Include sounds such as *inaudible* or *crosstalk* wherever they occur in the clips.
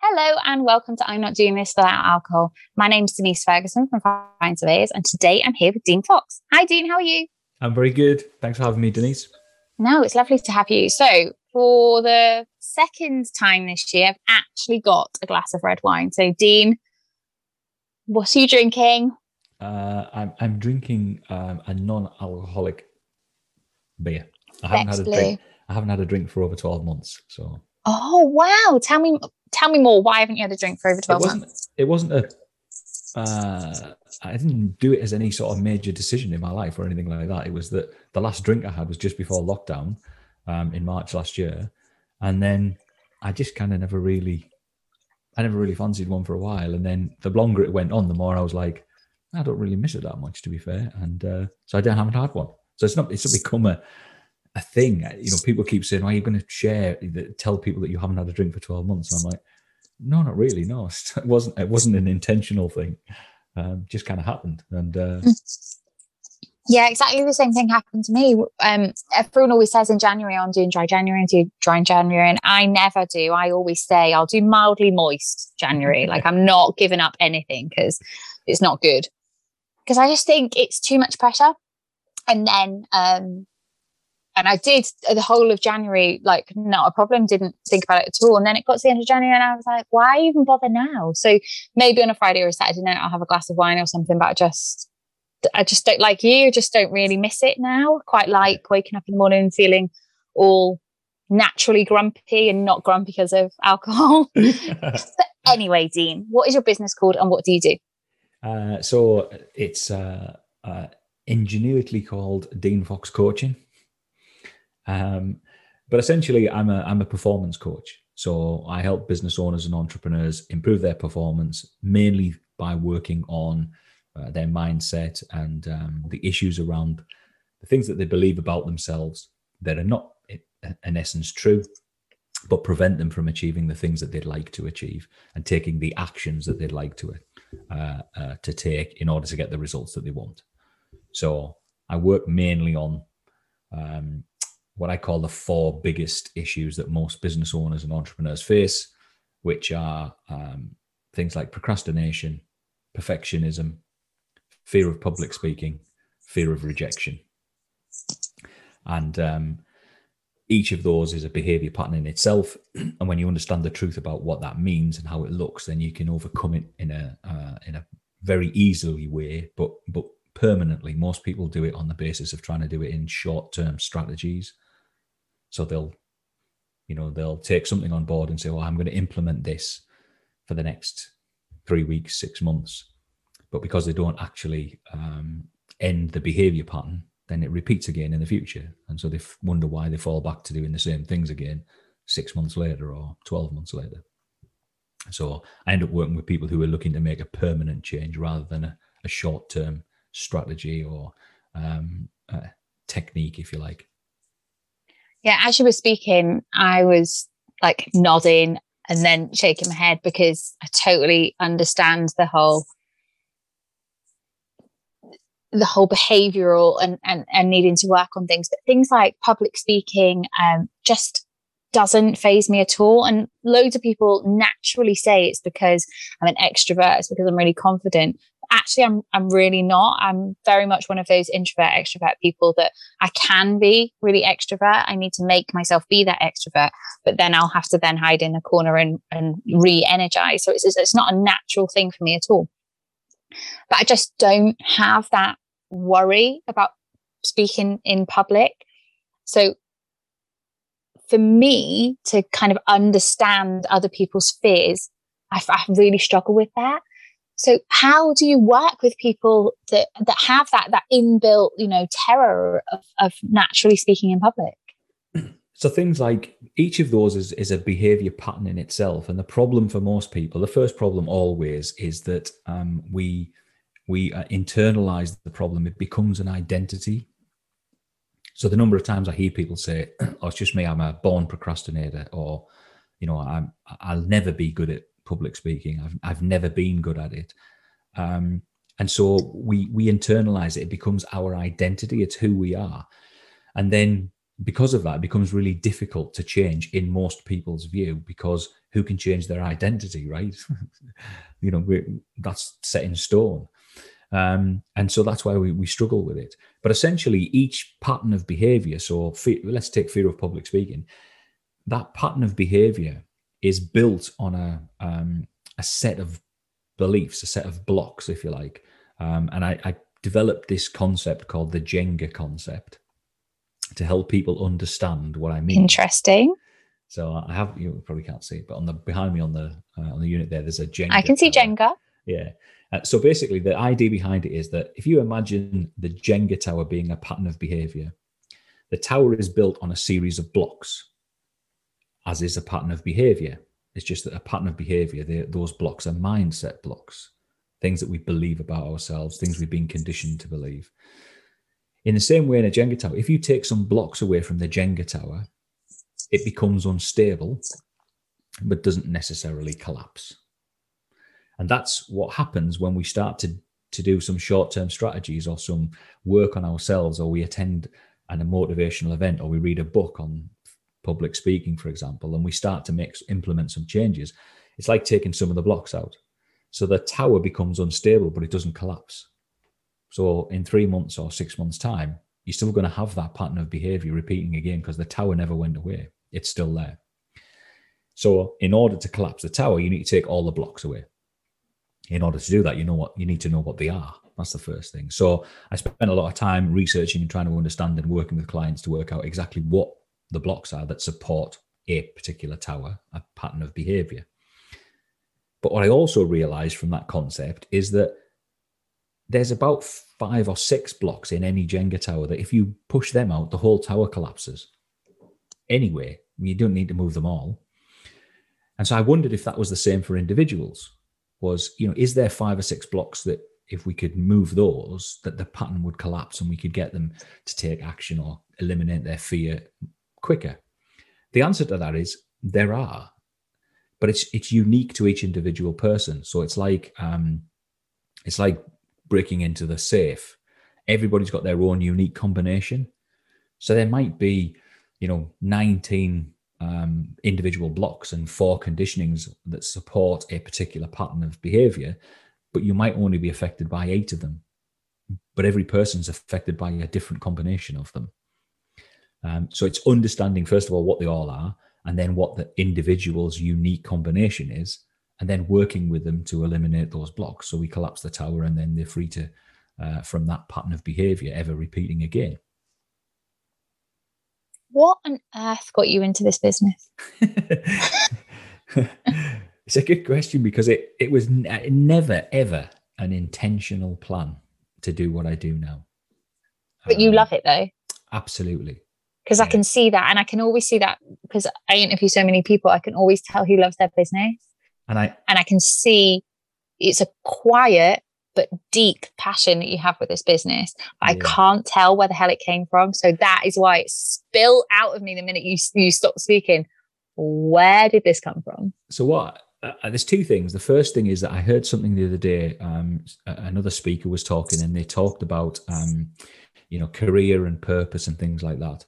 Hello and welcome to I'm Not Doing This Without Alcohol. My name's Denise Ferguson from Fine Surveyors, and today I'm here with Dean Fox. Hi, Dean. How are you? I'm very good. Thanks for having me, Denise. No, it's lovely to have you. So, for the second time this year, I've actually got a glass of red wine. So, Dean, what are you drinking? Uh, I'm I'm drinking um, a non-alcoholic beer. I haven't had a drink. I haven't had a drink for over twelve months. So. Oh wow! Tell me, tell me more. Why haven't you had a drink for over twelve it wasn't, months? It wasn't a. Uh, I didn't do it as any sort of major decision in my life or anything like that. It was that the last drink I had was just before lockdown, um, in March last year, and then I just kind of never really, I never really fancied one for a while. And then the longer it went on, the more I was like, I don't really miss it that much, to be fair. And uh, so I don't haven't had one. So it's not it's not become a a thing. You know, people keep saying, "Why are you going to share? Tell people that you haven't had a drink for twelve months." And I'm like, no, not really. No, *laughs* it wasn't. It wasn't an intentional thing. Um, just kind of happened, and uh, mm. yeah, exactly the same thing happened to me. Um, everyone always says in January I'm doing dry January and do dry January, and I never do. I always say I'll do mildly moist January. *laughs* like I'm not giving up anything because it's not good. Because I just think it's too much pressure, and then um, and I did the whole of January, like not a problem, didn't think about it at all. And then it got to the end of January and I was like, why even bother now? So maybe on a Friday or a Saturday night, I'll have a glass of wine or something, but I just, I just don't like you, just don't really miss it now. Quite like waking up in the morning and feeling all naturally grumpy and not grumpy because of *laughs* alcohol. *laughs* but anyway, Dean, what is your business called and what do you do? Uh, so it's uh, uh, ingenuously called Dean Fox Coaching. Um, but essentially, I'm a I'm a performance coach. So I help business owners and entrepreneurs improve their performance mainly by working on uh, their mindset and um, the issues around the things that they believe about themselves that are not, in essence, true, but prevent them from achieving the things that they'd like to achieve and taking the actions that they'd like to uh, uh, to take in order to get the results that they want. So I work mainly on um, what I call the four biggest issues that most business owners and entrepreneurs face, which are um, things like procrastination, perfectionism, fear of public speaking, fear of rejection. And um, each of those is a behavior pattern in itself. *clears throat* And when you understand the truth about what that means and how it looks, then you can overcome it in a uh, in a very easily way, but but permanently. Most people do it on the basis of trying to do it in short term strategies so they'll, you know, they'll take something on board and say, well, I'm going to implement this for the next three weeks, six months. But because they don't actually um, end the behavior pattern, then it repeats again in the future. And so they wonder why they fall back to doing the same things again six months later or 12 months later. So I end up working with people who are looking to make a permanent change rather than a, a short term strategy or um, technique, if you like. Yeah, as you were speaking, I was like nodding and then shaking my head because I totally understand the whole the whole behavioral and, and and needing to work on things. But things like public speaking um just doesn't faze me at all. And loads of people naturally say it's because i'm an extrovert it's because i'm really confident actually I'm I'm really not. I'm very much one of those introvert extrovert people that I can be really extrovert. I need to make myself be that extrovert, but then I'll have to then hide in a corner and and re-energize. So it's it's not a natural thing for me at all. But I just don't have that worry about speaking in public. So for me to kind of understand other people's fears, I, I really struggle with that. So how do you work with people that that have that that inbuilt, you know, terror of, of naturally speaking in public? *clears throat* So things like each of those is, is a behavior pattern in itself. And the problem for most people, the first problem always is that um, we we uh, internalize the problem. It becomes an identity. So the number of times I hear people say, *clears throat* "Oh, it's just me. I'm a born procrastinator," or, you know, I'm I'll never be good at public speaking. I've I've never been good at it, um, and so we we internalize it. It becomes our identity. It's who we are, and then because of that, it becomes really difficult to change in most people's view because who can change their identity, right? *laughs* you know, that's set in stone. Um, and so that's why we, we struggle with it. But essentially, each pattern of behavior, so fe- let's take fear of public speaking, that pattern of behavior is built on a, um, a set of beliefs, a set of blocks, if you like. Um, and I, I developed this concept called the Jenga concept to help people understand what I mean. Interesting. So I have you probably can't see it, but on the behind me on the uh, on the unit there, there's a Jenga. I can see tower. Jenga. Yeah. Uh, so basically, the idea behind it is that if you imagine the Jenga tower being a pattern of behavior, the tower is built on a series of blocks, as is a pattern of behavior. It's just that a pattern of behavior, those blocks are mindset blocks, things that we believe about ourselves, things we've been conditioned to believe. In the same way, in a Jenga tower, if you take some blocks away from the Jenga tower, it becomes unstable, but doesn't necessarily collapse. And that's what happens when we start to, to do some short term strategies or some work on ourselves, or we attend an, a motivational event, or we read a book on public speaking, for example, and we start to make implement some changes. It's like taking some of the blocks out. So the tower becomes unstable, but it doesn't collapse. So in three months or six months' time, you're still going to have that pattern of behavior repeating again because the tower never went away. It's still there. So in order to collapse the tower, you need to take all the blocks away. In order to do that, you know what you need to know what they are. That's the first thing. So I spent a lot of time researching and trying to understand and working with clients to work out exactly what the blocks are that support a particular tower, a pattern of behavior. But what I also realized from that concept is that there's about five or six blocks in any Jenga tower that if you push them out, the whole tower collapses. Anyway, you don't need to move them all. And so I wondered if that was the same for individuals. Was, you know, is there five or six blocks that if we could move those, that the pattern would collapse and we could get them to take action or eliminate their fear quicker? The answer to that is there are, but it's it's unique to each individual person. So it's like um, it's like breaking into the safe, everybody's got their own unique combination. So there might be, you know, 19 um, individual blocks and four conditionings that support a particular pattern of behavior, but you might only be affected by eight of them. But every person's affected by a different combination of them. Um, so it's understanding, first of all, what they all are, and then what the individual's unique combination is, and then working with them to eliminate those blocks. So we collapse the tower and then they're free to, uh, from that pattern of behavior, ever repeating again. What on earth got you into this business? *laughs* *laughs* it's a good question because it, it was never, ever an intentional plan to do what I do now. But um, you love it though? Absolutely because. I can see that and I can always see that because I interview so many people I can always tell who loves their business and I and I can see it's a quiet but deep passion that you have with this business. Yeah. I can't tell where the hell it came from. So that is why it spilled out of me the minute you you stopped speaking. Where did this come from? So what? Uh, uh there's two things. The first thing is that I heard something the other day. Um, another speaker was talking, and they talked about, um, you know, career and purpose and things like that.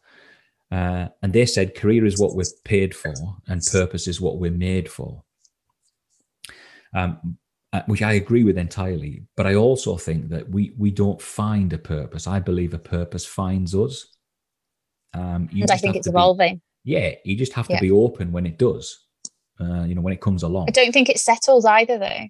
Uh, and they said career is what we're paid for, and purpose is what we're made for um, uh, which I agree with entirely. But I also think that we we don't find a purpose. I believe a purpose finds us. Um, and I think it's evolving. Be, yeah, you just have to yeah. be open when it does. Uh, you know, when it comes along. I don't think it settles either, though.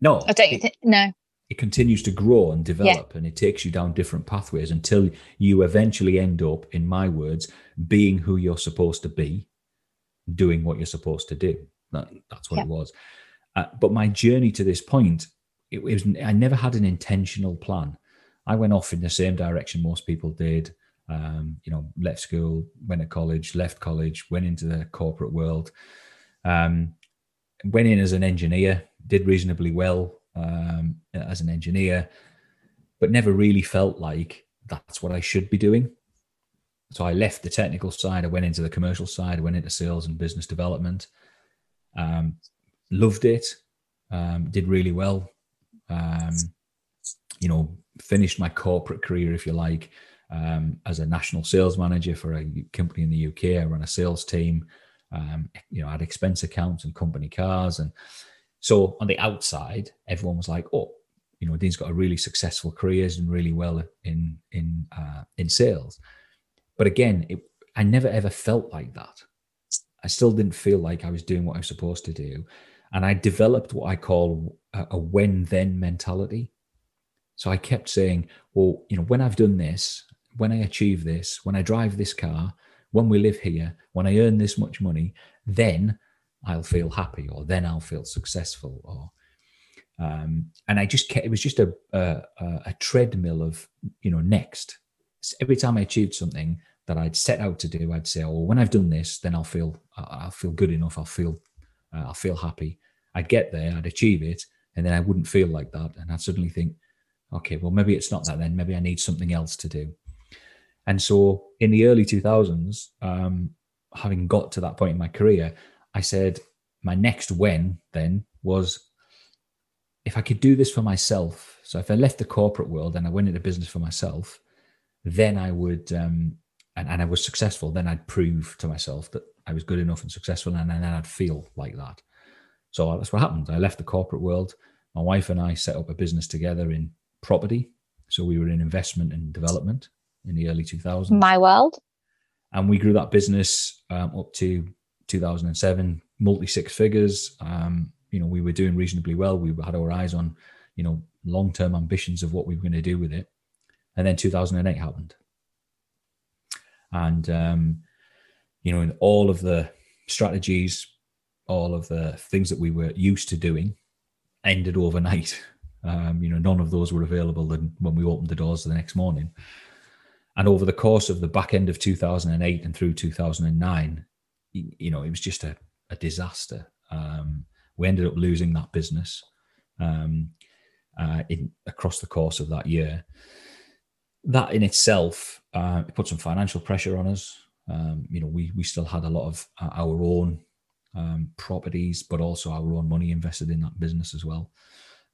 No, I don't. It, th- no. It continues to grow and develop, yeah. and it takes you down different pathways until you eventually end up, in my words, being who you're supposed to be, doing what you're supposed to do. That, that's what yeah. it was. Uh, but my journey to this point, it, it was I never had an intentional plan. I went off in the same direction most people did. Um, you know, left school, went to college, left college, went into the corporate world. Um, went in as an engineer, did reasonably well um, as an engineer, but never really felt like that's what I should be doing. So I left the technical side. I went into the commercial side. I went into sales and business development. Um, loved it, um, did really well. Um, you know, finished my corporate career, if you like, um, as a national sales manager for a company in the UK. I run a sales team. Um, you know, I had expense accounts and company cars, and so on the outside, everyone was like, "Oh, you know, Dean's got a really successful career, and really well in in uh, in sales." But again, it, I never ever felt like that. I still didn't feel like I was doing what I was supposed to do, and I developed what I call a, a when then mentality. So I kept saying, "Well, you know, when I've done this, when I achieve this, when I drive this car, when we live here, when I earn this much money, then I'll feel happy, or then I'll feel successful, or um, and I just kept, it was just a, a, a treadmill of you know next. Every time I achieved something that I'd set out to do, I'd say, "Oh, when I've done this, then I'll feel I'll feel good enough. I'll feel uh, I'll feel happy." I'd get there, I'd achieve it, and then I wouldn't feel like that, and I'd suddenly think, "Okay, well maybe it's not that then. Maybe I need something else to do." And so in the early 2000s, um, having got to that point in my career, I said, my next when then was if I could do this for myself. So if I left the corporate world and I went into business for myself, then I would, um, and, and I was successful, then I'd prove to myself that I was good enough and successful, and then I'd feel like that. So that's what happened. I left the corporate world. My wife and I set up a business together in property. So we were in investment and development in the early 2000s. My world. And we grew that business um, up to 2007, multi six figures. Um, you know, we were doing reasonably well. We had our eyes on, you know, long term ambitions of what we were going to do with it. And then 2008 happened. And, um, you know, in all of the strategies, all of the things that we were used to doing ended overnight. *laughs* Um, you know, none of those were available when we opened the doors the next morning. And over the course of the back end of 2008 and through 2009, you know, it was just a, a disaster. Um, we ended up losing that business um, uh, in, across the course of that year. That in itself uh, put some financial pressure on us. Um, you know, we we still had a lot of uh, our own um, properties, but also our own money invested in that business as well.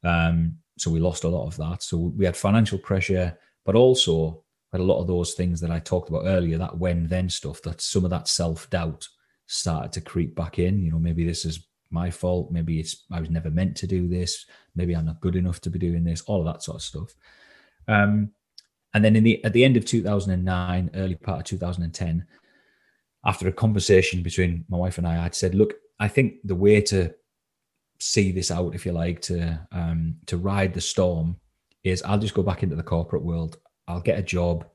Um, so we lost a lot of that. So we had financial pressure, but also had a lot of those things that I talked about earlier, that when then stuff, that some of that self doubt started to creep back in. You know, maybe this is my fault. Maybe it's I was never meant to do this. Maybe I'm not good enough to be doing this. All of that sort of stuff. Um, and then in the at the end of 2009, early part of 2010, after a conversation between my wife and I, I'd said, "Look, I think the way to see this out, if you like, to um, to ride the storm, is I'll just go back into the corporate world. I'll get a job.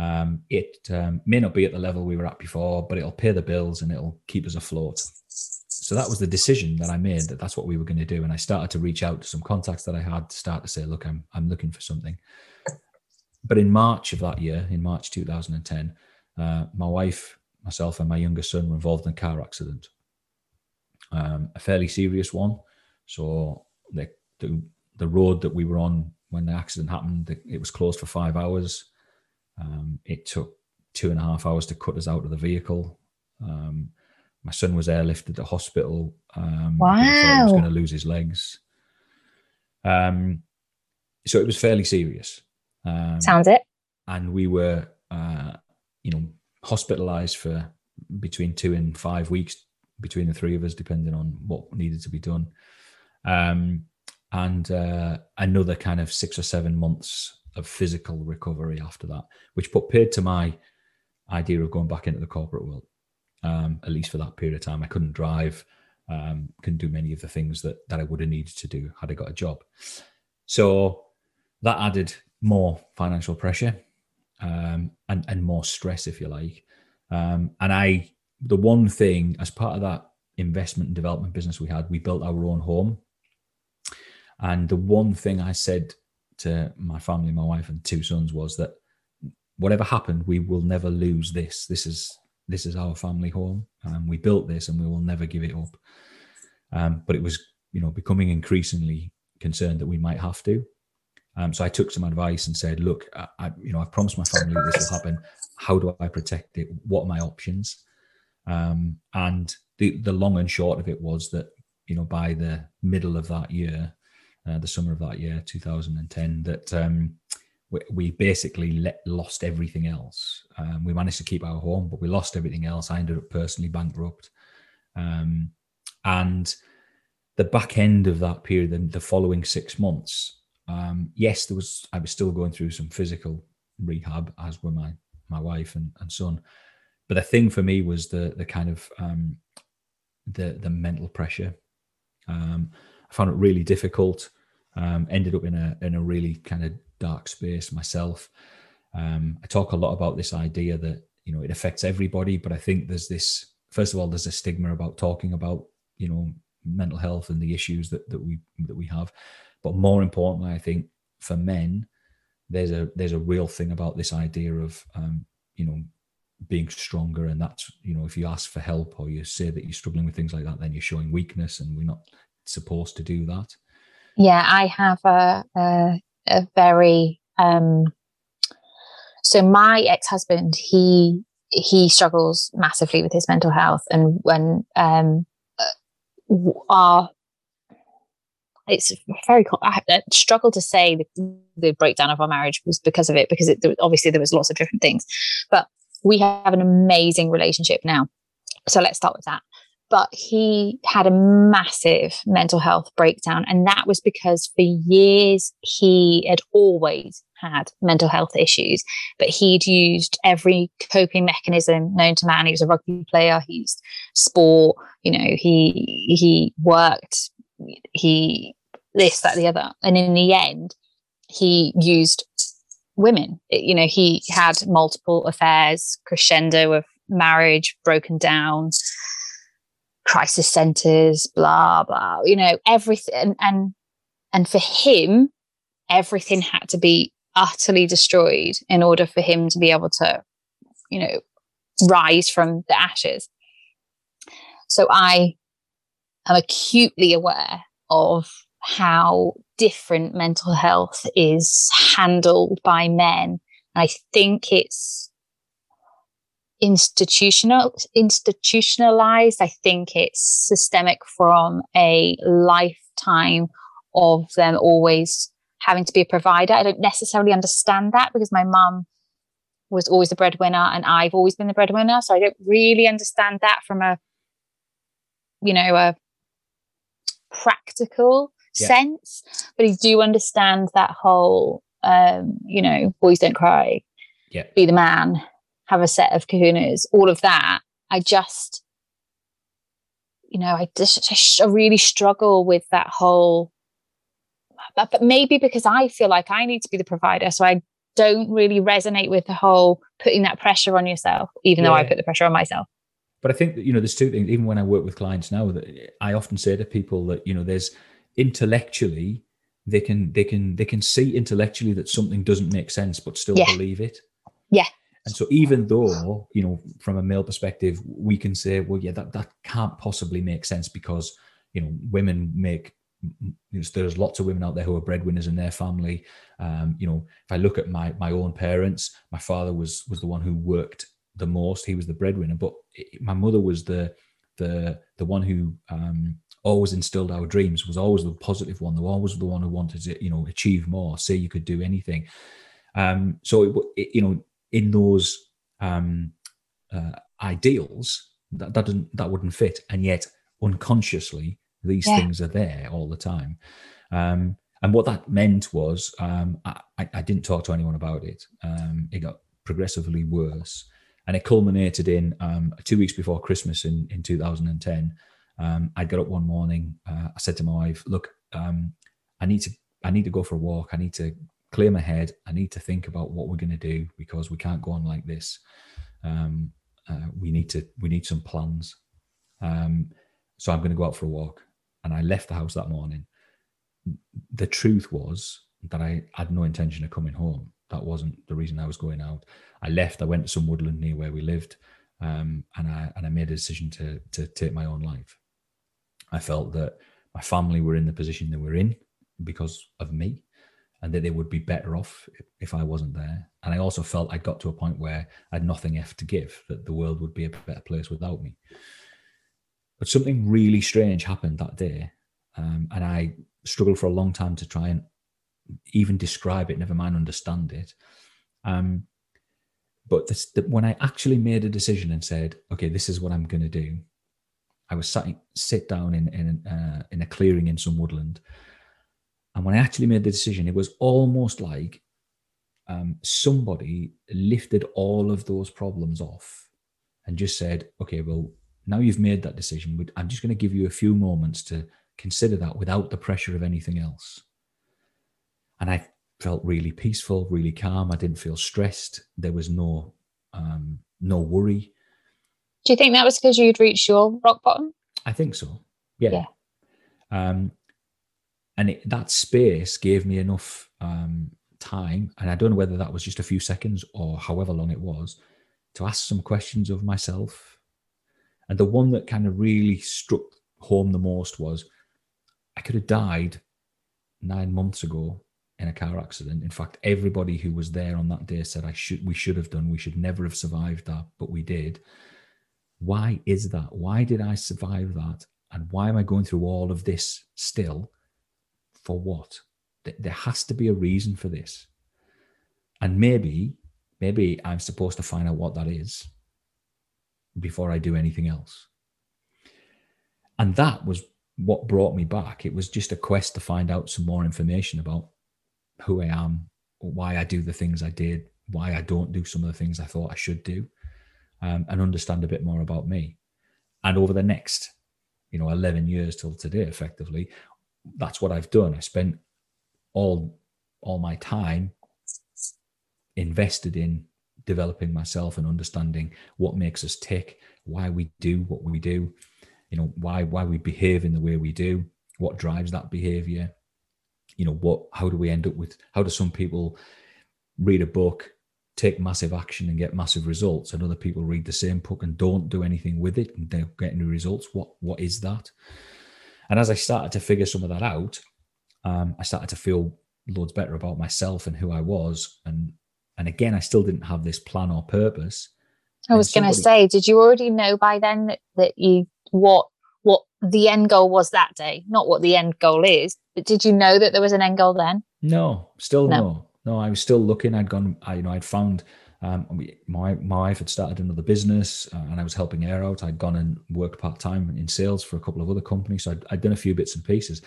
Um, it um, may not be at the level we were at before, but it'll pay the bills and it'll keep us afloat. So that was the decision that I made that that's what we were going to do. And I started to reach out to some contacts that I had to start to say, look, I'm, I'm looking for something. But in March of that year, in March 2010, uh, my wife, myself, and my younger son were involved in a car accident, um, a fairly serious one. So the, the, the road that we were on when the accident happened, it was closed for five hours. Um, it took two and a half hours to cut us out of the vehicle. Um, my son was airlifted to hospital. Um, wow. He was going to lose his legs. Um, so it was fairly serious. Um, Sounds it. And we were, uh, you know, hospitalized for between two and five weeks between the three of us, depending on what needed to be done. Um, and uh, another kind of six or seven months of physical recovery after that, which put paid to my idea of going back into the corporate world. Um, at least for that period of time, I couldn't drive, um, couldn't do many of the things that that I would have needed to do had I got a job. So that added more financial pressure um, and and more stress, if you like. Um, and I, the one thing as part of that investment and development business we had, we built our own home and the one thing I said to my family, my wife and two sons was that whatever happened, we will never lose this. This is this is our family home, and we built this, and we will never give it up. Um, but it was, you know, becoming increasingly concerned that we might have to. Um, so I took some advice and said, "Look, I, I, you know, I've promised my family this will happen. How do I protect it? What are my options?" Um, and the the long and short of it was that, you know, by the middle of that year, uh, the summer of that year, 2010, that um, we, we basically let, lost everything else. Um, we managed to keep our home, but we lost everything else. I ended up personally bankrupt. Um, and the back end of that period, the, the following six months, um, yes, there was I was still going through some physical rehab, as were my my wife and, and son. But the thing for me was the the kind of um, the the mental pressure. Um, I found it really difficult. Um, ended up in a in a really kind of dark space myself. Um, I talk a lot about this idea that you know it affects everybody, but I think there's this. First of all, there's a stigma about talking about you know mental health and the issues that that we that we have. But more importantly, I think for men, there's a there's a real thing about this idea of um, you know being stronger, and that's you know if you ask for help or you say that you're struggling with things like that, then you're showing weakness, and we're not supposed to do that. Yeah, I have a a, a very um, so my ex husband he he struggles massively with his mental health, and when um, uh, our it's very I, struggle to say the, the, breakdown of our marriage was because of it because it, obviously there was lots of different things but we have an amazing relationship now. So let's start with that but he had a massive mental health breakdown and that was because for years he had always had mental health issues but he'd used every coping mechanism known to man he was a rugby player he used sport you know he he worked he this, that, the other. And in the end, he used women. You know, he had multiple affairs, crescendo of marriage broken down, crisis centers, blah blah. You know, everything. And and, for him, everything had to be utterly destroyed in order for him to be able to, you know, rise from the ashes. So I am acutely aware of how different mental health is handled by men. And I think it's institutional institutionalized. I think it's systemic from a lifetime of them always having to be a provider. I don't necessarily understand that because my mum was always the breadwinner and I've always been the breadwinner. So I don't really understand that from a, you know, a practical yeah. sense. But I do understand that whole, um, you know, boys don't cry, yeah. be the man, have a set of kahunas, all of that. I just, you know, I just I really struggle with that whole. But, but maybe because I feel like I need to be the provider, so I don't really resonate with the whole putting that pressure on yourself, even yeah. though I put the pressure on myself. But I think that, you know, there's two things. Even when I work with clients now, that I often say to people that you know, there's intellectually they can they can they can see intellectually that something doesn't make sense but still yeah. believe it yeah and so even though you know from a male perspective we can say well yeah that that can't possibly make sense because you know women make you know, there's lots of women out there who are breadwinners in their family um, you know if i look at my my own parents my father was was the one who worked the most he was the breadwinner but it, my mother was the the the one who um, always instilled our dreams was always the positive one. the were always the one who wanted to, you know, achieve more, say you could do anything. Um, so, it, it, you know, in those um, uh, ideals, that, that doesn't that wouldn't fit, and yet unconsciously these yeah. things are there all the time. Um, and what that meant was um, I, I, didn't talk to anyone about it. Um, it got progressively worse, and it culminated in um, two weeks before Christmas in in 2010 um, I got up one morning. Uh, I said to my wife, "Look, um, I need to I need to go for a walk. I need to clear my head. I need to think about what we're going to do because we can't go on like this. Um, uh, we need to we need some plans. Um, so I'm going to go out for a walk." And I left the house that morning. The truth was that I had no intention of coming home. That wasn't the reason I was going out. I left. I went to some woodland near where we lived, um, and I and I made a decision to to take my own life. I felt that my family were in the position they were in because of me and that they would be better off if I wasn't there. And I also felt I got to a point where I had nothing left to give, that the world would be a better place without me. But something really strange happened that day. Um, and I struggled for a long time to try and even describe it, never mind understand it. Um, but this, the, when I actually made a decision and said, okay, this is what I'm going to do, I was sat sit down in in, uh, in a clearing in some woodland, and when I actually made the decision, it was almost like um, somebody lifted all of those problems off and just said, okay, well, now you've made that decision. I'm just going to give you a few moments to consider that without the pressure of anything else. And I felt really peaceful, really calm. I didn't feel stressed. There was no um, no worry. Do you think that was because you'd reached your rock bottom? I think so. Yeah. yeah. Um, and it, that space gave me enough um, time, and I don't know whether that was just a few seconds or however long it was, to ask some questions of myself. And the one that kind of really struck home the most was I could have died nine months ago in a car accident. In fact, everybody who was there on that day said I should we should have done, we should never have survived that, but we did. Why is that? Why did I survive that? And why am I going through all of this still? For what? There has to be a reason for this. And maybe, maybe I'm supposed to find out what that is before I do anything else. And that was what brought me back. It was just a quest to find out some more information about who I am, why I do the things I did, why I don't do some of the things I thought I should do, um, and understand a bit more about me. And over the next, you know, 11 years till today, effectively, that's what I've done. I spent all all my time invested in developing myself and understanding what makes us tick, why we do what we do, you know, why why we behave in the way we do, what drives that behavior, you know what how do we end up with how do some people read a book take massive action and get massive results and other people read the same book and don't do anything with it and don't get any results what what is that and as i started to figure some of that out um, i started to feel loads better about myself and who i was and and again i still didn't have this plan or purpose i was going to say did you already know by then that, that you what what the end goal was that day, not what the end goal is. But did you know that there was an end goal then? No, still no. No, no I was still looking. I'd gone, I, you know, I'd found um, my, my wife had started another business uh, and I was helping her out. I'd gone and worked part time in sales for a couple of other companies. So I'd, I'd done a few bits and pieces,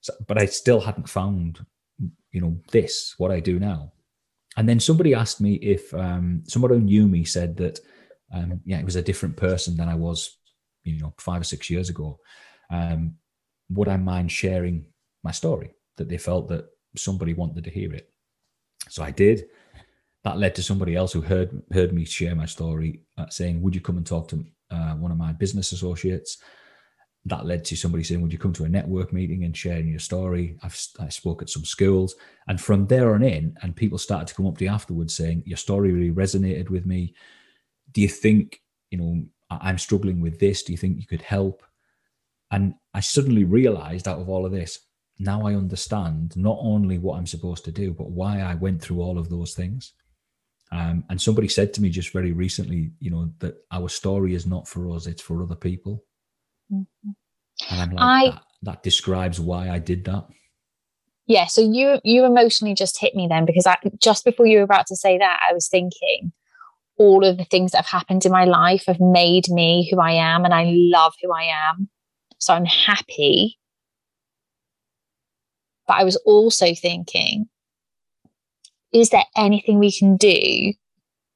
so, but I still hadn't found, you know, this, what I do now. And then somebody asked me if um, somebody who knew me said that, um, yeah, it was a different person than I was you know five or six years ago um, would i mind sharing my story that they felt that somebody wanted to hear it so i did that led to somebody else who heard heard me share my story uh, saying would you come and talk to uh, one of my business associates that led to somebody saying would you come to a network meeting and sharing your story I've, i spoke at some schools and from there on in and people started to come up to you afterwards saying your story really resonated with me do you think you know I'm struggling with this. Do you think you could help? And I suddenly realized out of all of this, now I understand not only what I'm supposed to do, but why I went through all of those things. Um, and somebody said to me just very recently, you know, that our story is not for us, it's for other people. Mm-hmm. And I'm like, I, that, that describes why I did that. Yeah. So you you emotionally just hit me then because I just before you were about to say that, I was thinking, all of the things that have happened in my life have made me who I am, and I love who I am. So I'm happy. But I was also thinking, is there anything we can do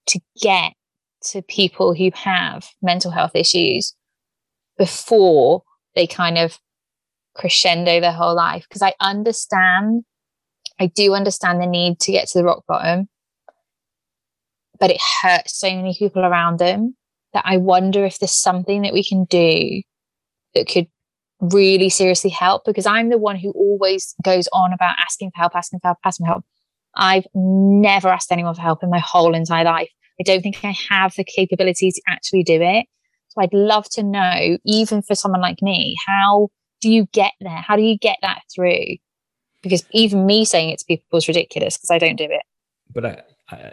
to get to people who have mental health issues before they kind of crescendo their whole life? Because I understand, I do understand the need to get to the rock bottom but it hurts so many people around them that I wonder if there's something that we can do that could really seriously help because I'm the one who always goes on about asking for help, asking for help, asking for help. I've never asked anyone for help in my whole entire life. I don't think I have the capability to actually do it. So I'd love to know, even for someone like me, how do you get there? How do you get that through? Because even me saying it to people is ridiculous because I don't do it. But I,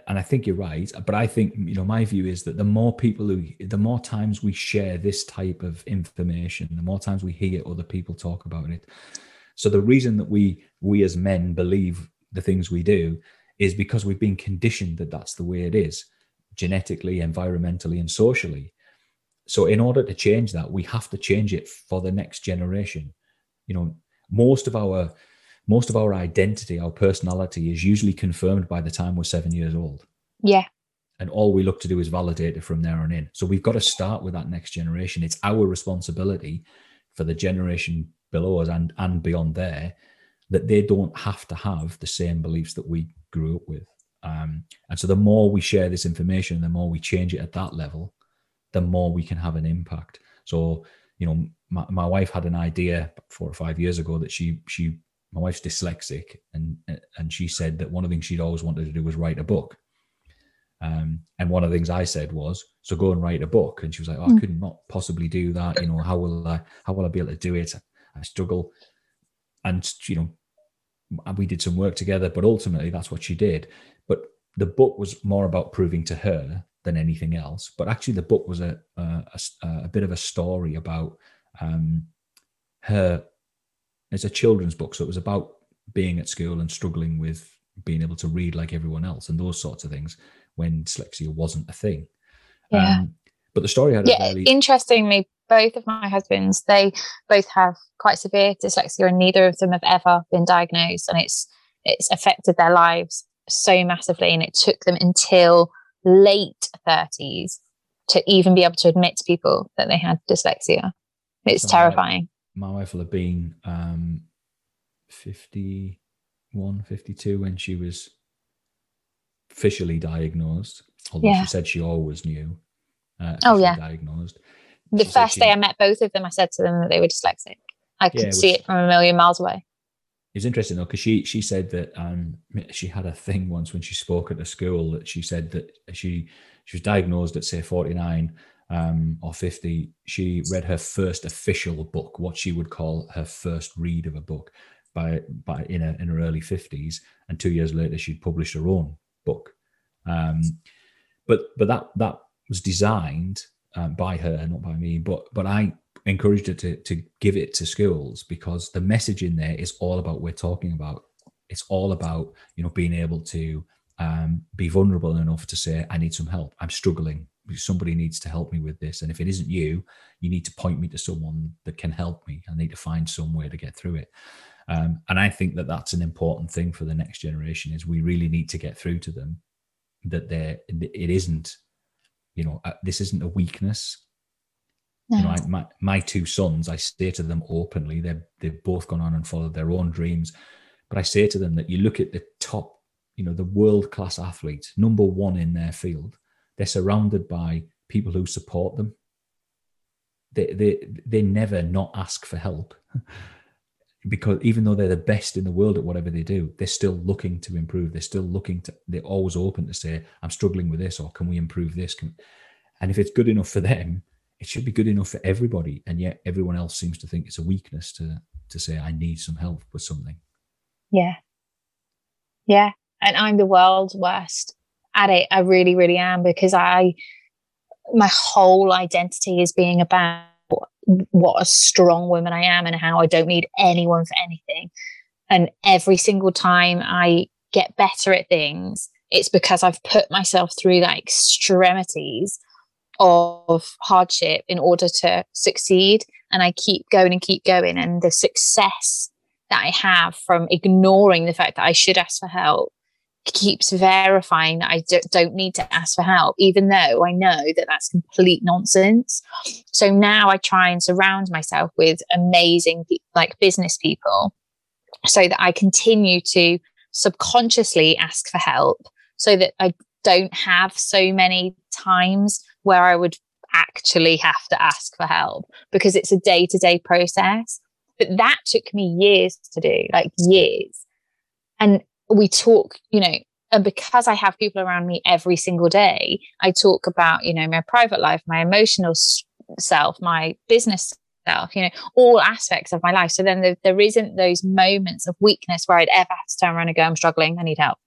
and I think you're right. But I think you know my view is that the more people who, the more times we share this type of information, the more times we hear other people talk about it. So the reason that we we as men believe the things we do is because we've been conditioned that that's the way it is genetically, environmentally, and socially. So, in order to change that, we have to change it for the next generation. You know, most of our most of our identity, our personality, is usually confirmed by the time we're seven years old. Yeah. And all we look to do is validate it from there on in. So we've got to start with that next generation. It's our responsibility for the generation below us and and beyond there that they don't have to have the same beliefs that we grew up with. Um, and so the more we share this information, the more we change it at that level, the more we can have an impact. So, you know, my, my wife had an idea four or five years ago that she she my wife's dyslexic and and she said that one of the things she'd always wanted to do was write a book. Um, and one of the things I said was, so go and write a book. And she was like, oh, I hmm. could not possibly do that. You know, how will I how will I be able to do it? I struggle. And you know, we did some work together, but ultimately that's what she did. But the book was more about proving to her than anything else. But actually, the book was a a, a, a bit of a story about um, her. It's a children's book, so it was about being at school and struggling with being able to read like everyone else and those sorts of things when dyslexia wasn't a thing. Yeah. Um, but the story had yeah, very... interestingly, both of my husbands, they both have quite severe dyslexia, and neither of them have ever been diagnosed, and it's it's affected their lives so massively, and it took them until late thirties to even be able to admit to people that they had dyslexia. It's so terrifying. My, my, wife will have been um, 51, 52 when she was officially diagnosed, although yeah. she said she always knew. Uh, oh yeah, diagnosed the first day I met both of them, I said to them that they were dyslexic. I could yeah, see it from a million miles away. It's interesting though because she she said that um, she had a thing once when she spoke at a school that she said that she she was diagnosed at say forty nine um, or fifty. She read her first official book, what she would call her first read of a book, by by in her in her early fifties, and two years later she'd published her own book. Um, but but that that was designed um, by her, not by me. But but I encouraged her to to give it to schools because the message in there is all about we're talking about. It's all about you know being able to um, be vulnerable enough to say, I need some help. I'm struggling. Somebody needs to help me with this. And if it isn't you, you need to point me to someone that can help me. I need to find some way to get through it. Um, and I think that that's an important thing for the next generation. Is we really need to get through to them that there it isn't you know uh, this isn't a weakness. No. you know I, my, my two sons i say to them openly they're they've both gone on and followed their own dreams. But i say to them that you look at the top you know the world class athletes number one in their field. They're surrounded by people who support them. They they they never not ask for help *laughs* because even though they're the best in the world at whatever they do, they're still looking to improve. They're still looking to, they're always open to say, I'm struggling with this, or can we improve this? Can, and if it's good enough for them, it should be good enough for everybody. And yet everyone else seems to think it's a weakness to, to say, I need some help with something. Yeah. Yeah. And I'm the world's worst at it. I really, really am because I, my whole identity is being about what a strong woman I am and how I don't need anyone for anything. And every single time I get better at things, it's because I've put myself through that extremities of hardship in order to succeed. And I keep going and keep going. And the success that I have from ignoring the fact that I should ask for help keeps verifying that I don't need to ask for help, even though I know that that's complete nonsense. So now I try and surround myself with amazing, like business people, so that I continue to subconsciously ask for help, so that I don't have so many times where I would actually have to ask for help because it's a day to day process. But that took me years to do, like years. And we talk, you know, and because I have people around me every single day, I talk about, you know, my private life, my emotional self, my business self, you know, all aspects of my life. So then there, there isn't those moments of weakness where I'd ever have to turn around and go, I'm struggling, I need help.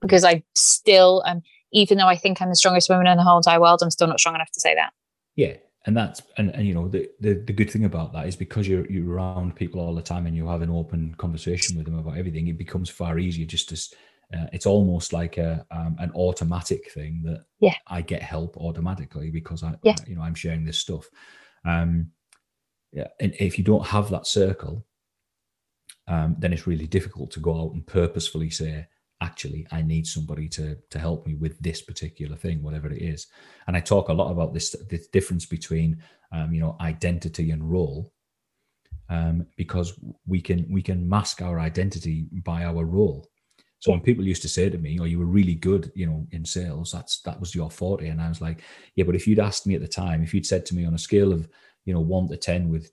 Because I still am, even though I think I'm the strongest woman in the whole entire world, I'm still not strong enough to say that. Yeah. And that's and, and you know the, the the good thing about that is because you're you're around people all the time and you have an open conversation with them about everything it becomes far easier just as uh, it's almost like a um, an automatic thing that yeah. I get help automatically because I yeah. you know I'm sharing this stuff. Um, yeah, and if you don't have that circle, um, then it's really difficult to go out and purposefully say, actually, I need somebody to to help me with this particular thing, whatever it is. And I talk a lot about this this difference between um, you know identity and role. Um, because we can we can mask our identity by our role so when people used to say to me, "Oh, you were really good, you know, in sales. That's that was your forte," and I was like, "Yeah, but if you'd asked me at the time, if you'd said to me on a scale of, you know, one to ten, with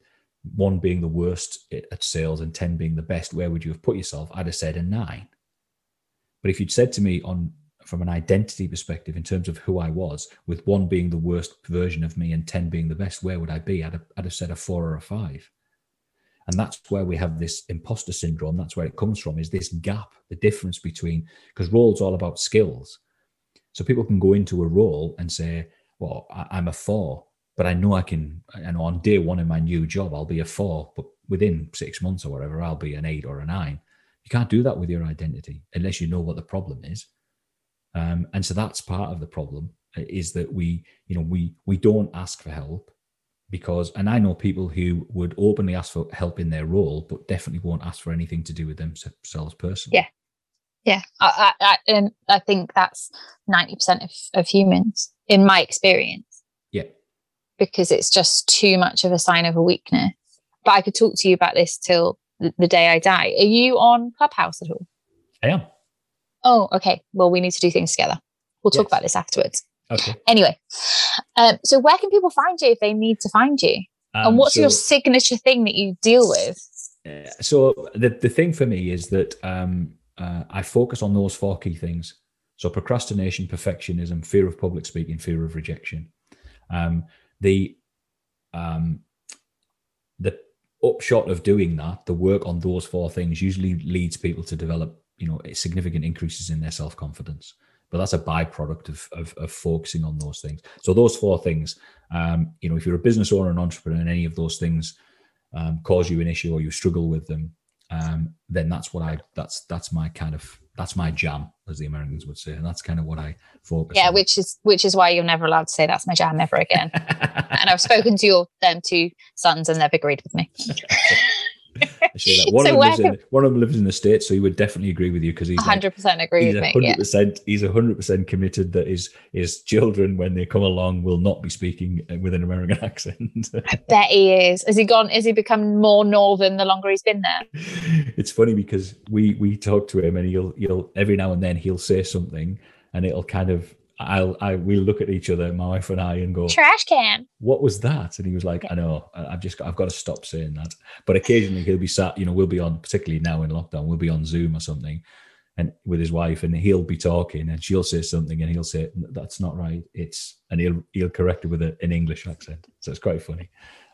one being the worst at sales and ten being the best, where would you have put yourself?" I'd have said a nine. But if you'd said to me on from an identity perspective, in terms of who I was, with one being the worst version of me and ten being the best, where would I be? I'd have, I'd have said a four or a five. And that's where we have this imposter syndrome. That's where it comes from, is this gap, the difference between, because role's all about skills. So people can go into a role and say, well, I'm a four, but I know I can, and on day one in my new job, I'll be a four, but within six months or whatever, I'll be an eight or a nine. You can't do that with your identity unless you know what the problem is. Um, and so that's part of the problem is that we, you know, we we don't ask for help because and I know people who would openly ask for help in their role, but definitely won't ask for anything to do with themselves personally. Yeah, yeah, I, I, and I think that's ninety percent of, of humans in my experience. Yeah, because it's just too much of a sign of a weakness. But I could talk to you about this till the, the day I die. Are you on Clubhouse at all? I am. Oh, okay. Well, we need to do things together. We'll talk yes. about this afterwards. Okay. Anyway, um, so where can people find you if they need to find you? Um, and what's so, your signature thing that you deal with? Uh, so the the thing for me is that um, uh, I focus on those four key things. So procrastination, perfectionism, fear of public speaking, fear of rejection. Um, the um, the upshot of doing that, the work on those four things, usually leads people to develop, you know, significant increases in their self confidence but that's a byproduct of, of, of focusing on those things. So those four things, um, you know, if you're a business owner, an entrepreneur, and any of those things um, cause you an issue or you struggle with them, um, then that's what I that's that's my kind of that's my jam, as the Americans would say, and that's kind of what I focus. Yeah, on. which is which is why you're never allowed to say that's my jam ever again. *laughs* and I've spoken to your them two sons, and they've agreed with me. *laughs* *laughs* One, so of them lives in, one of them lives in the States, so he would definitely agree with you because he's 100% like, agree he's with 100%, me. Yeah. He's 100% committed that his, his children, when they come along, will not be speaking uh, with an American *laughs* accent. I bet he is. Has he gone? Has he become more northern the longer he's been there? It's funny because we we talk to him and he'll he'll every now and then he'll say something and it'll kind of I'll I we'll look at each other, my wife and I, and go trash can. What was that? And he was like, I know, I've just got, I've got to stop saying that. But occasionally he'll be sat, you know, we'll be on, particularly now in lockdown, we'll be on Zoom or something, and with his wife, and he'll be talking, and she'll say something, and he'll say, "That's not right." It's and he'll he'll correct it with a, an English accent, so it's quite funny.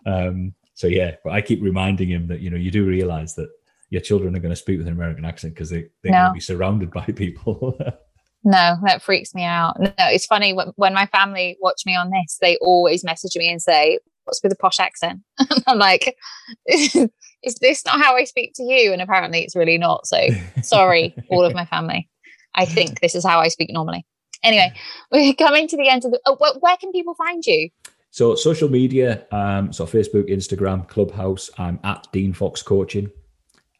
Um, so yeah, but I keep reminding him that you know you do realize that your children are going to speak with an American accent because they they're no. going to be surrounded by people. *laughs* No, that freaks me out. No, it's funny when, when my family watch me on this, they always message me and say, What's with the posh accent? *laughs* I'm like, *laughs* Is this not how I speak to you? And apparently it's really not. So *laughs* sorry, all of my family. I think this is how I speak normally. Anyway, we're coming to the end of the. Oh, where can people find you? So social media, um, so Facebook, Instagram, Clubhouse. I'm at Dean Fox Coaching,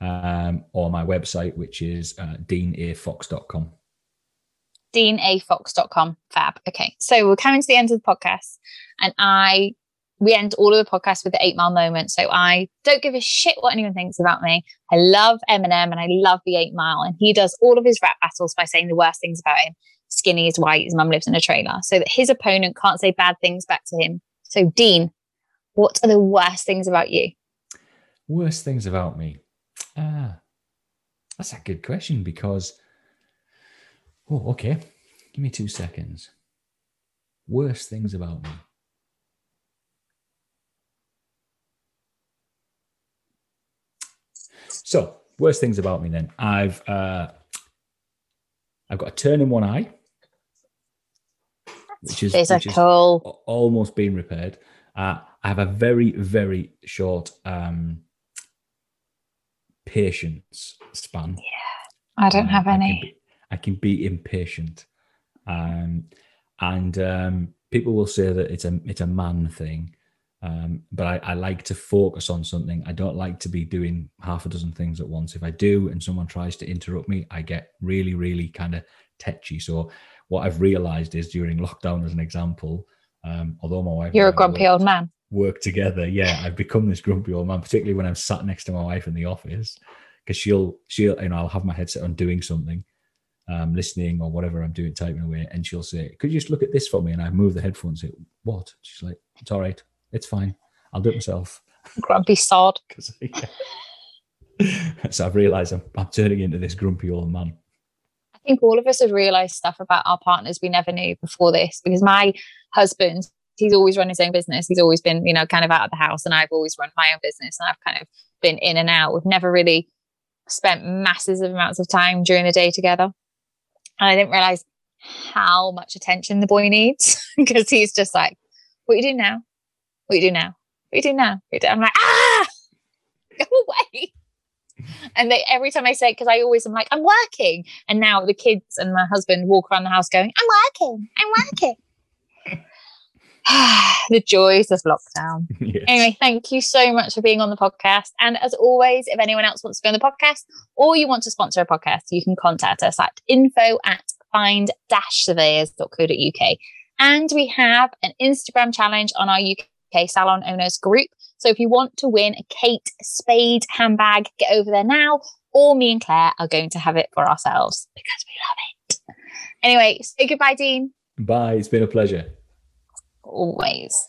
um, or my website, which is uh, deanafox.com deanafox.com. Fab. Okay. So we're coming to the end of the podcast and I we end all of the podcasts with the eight mile moment. So I don't give a shit what anyone thinks about me. I love Eminem and I love the eight mile. And he does all of his rap battles by saying the worst things about him. Skinny is white, his mum lives in a trailer. So that his opponent can't say bad things back to him. So Dean, what are the worst things about you? Worst things about me. Ah, that's a good question because Oh, okay. Give me two seconds. Worst things about me. So, worst things about me then. I've uh, I've got a turn in one eye, which is, which cool. almost being repaired. Uh, I have a very, very short um, patience span. Yeah, I don't uh, have any. I can, be, I can be impatient, um, and um, people will say that it's a it's a man thing. Um, but I, I, like to focus on something. I don't like to be doing half a dozen things at once. If I do and someone tries to interrupt me, I get really, really kind of tetchy. So what I've realized is during lockdown, as an example, um, although my wife, you're a grumpy old man, work together. Yeah, I've become this grumpy old man, particularly when I'm sat next to my wife in the office, because she'll she'll you know I'll have my headset on doing something, um, listening or whatever I'm doing, typing away, and she'll say, "Could you just look at this for me?" And I move the headphones. And say, "What?" She's like, "It's all right." It's fine. I'll do it myself. Grumpy sod. *laughs* yeah. *laughs* so I've realised I'm, I'm turning into this grumpy old man. I think all of us have realised stuff about our partners we never knew before this because my husband, he's always run his own business. He's always been, you know, kind of out of the house, and I've always run my own business, and I've kind of been in and out. We've never really spent masses of amounts of time during the day together, and I didn't realise how much attention the boy needs *laughs* because he's just like, "What you doing now? What do you do now? What do you do now? I'm like, ah, *laughs* go away. And they every time I say because I always am like, I'm working. And now the kids and my husband walk around the house going, I'm working, I'm working. *sighs* the joys of lockdown. *laughs* Yes. Anyway, thank you so much for being on the podcast. And as always, if anyone else wants to be on the podcast or you want to sponsor a podcast, you can contact us at info at find-surveyors.co.uk. And we have an Instagram challenge on our UK UK Salon Owners Group. So if you want to win a Kate Spade handbag, get over there now, or me and Claire are going to have it for ourselves because we love it. Anyway, say goodbye, Dean. Bye. It's been a pleasure. Always.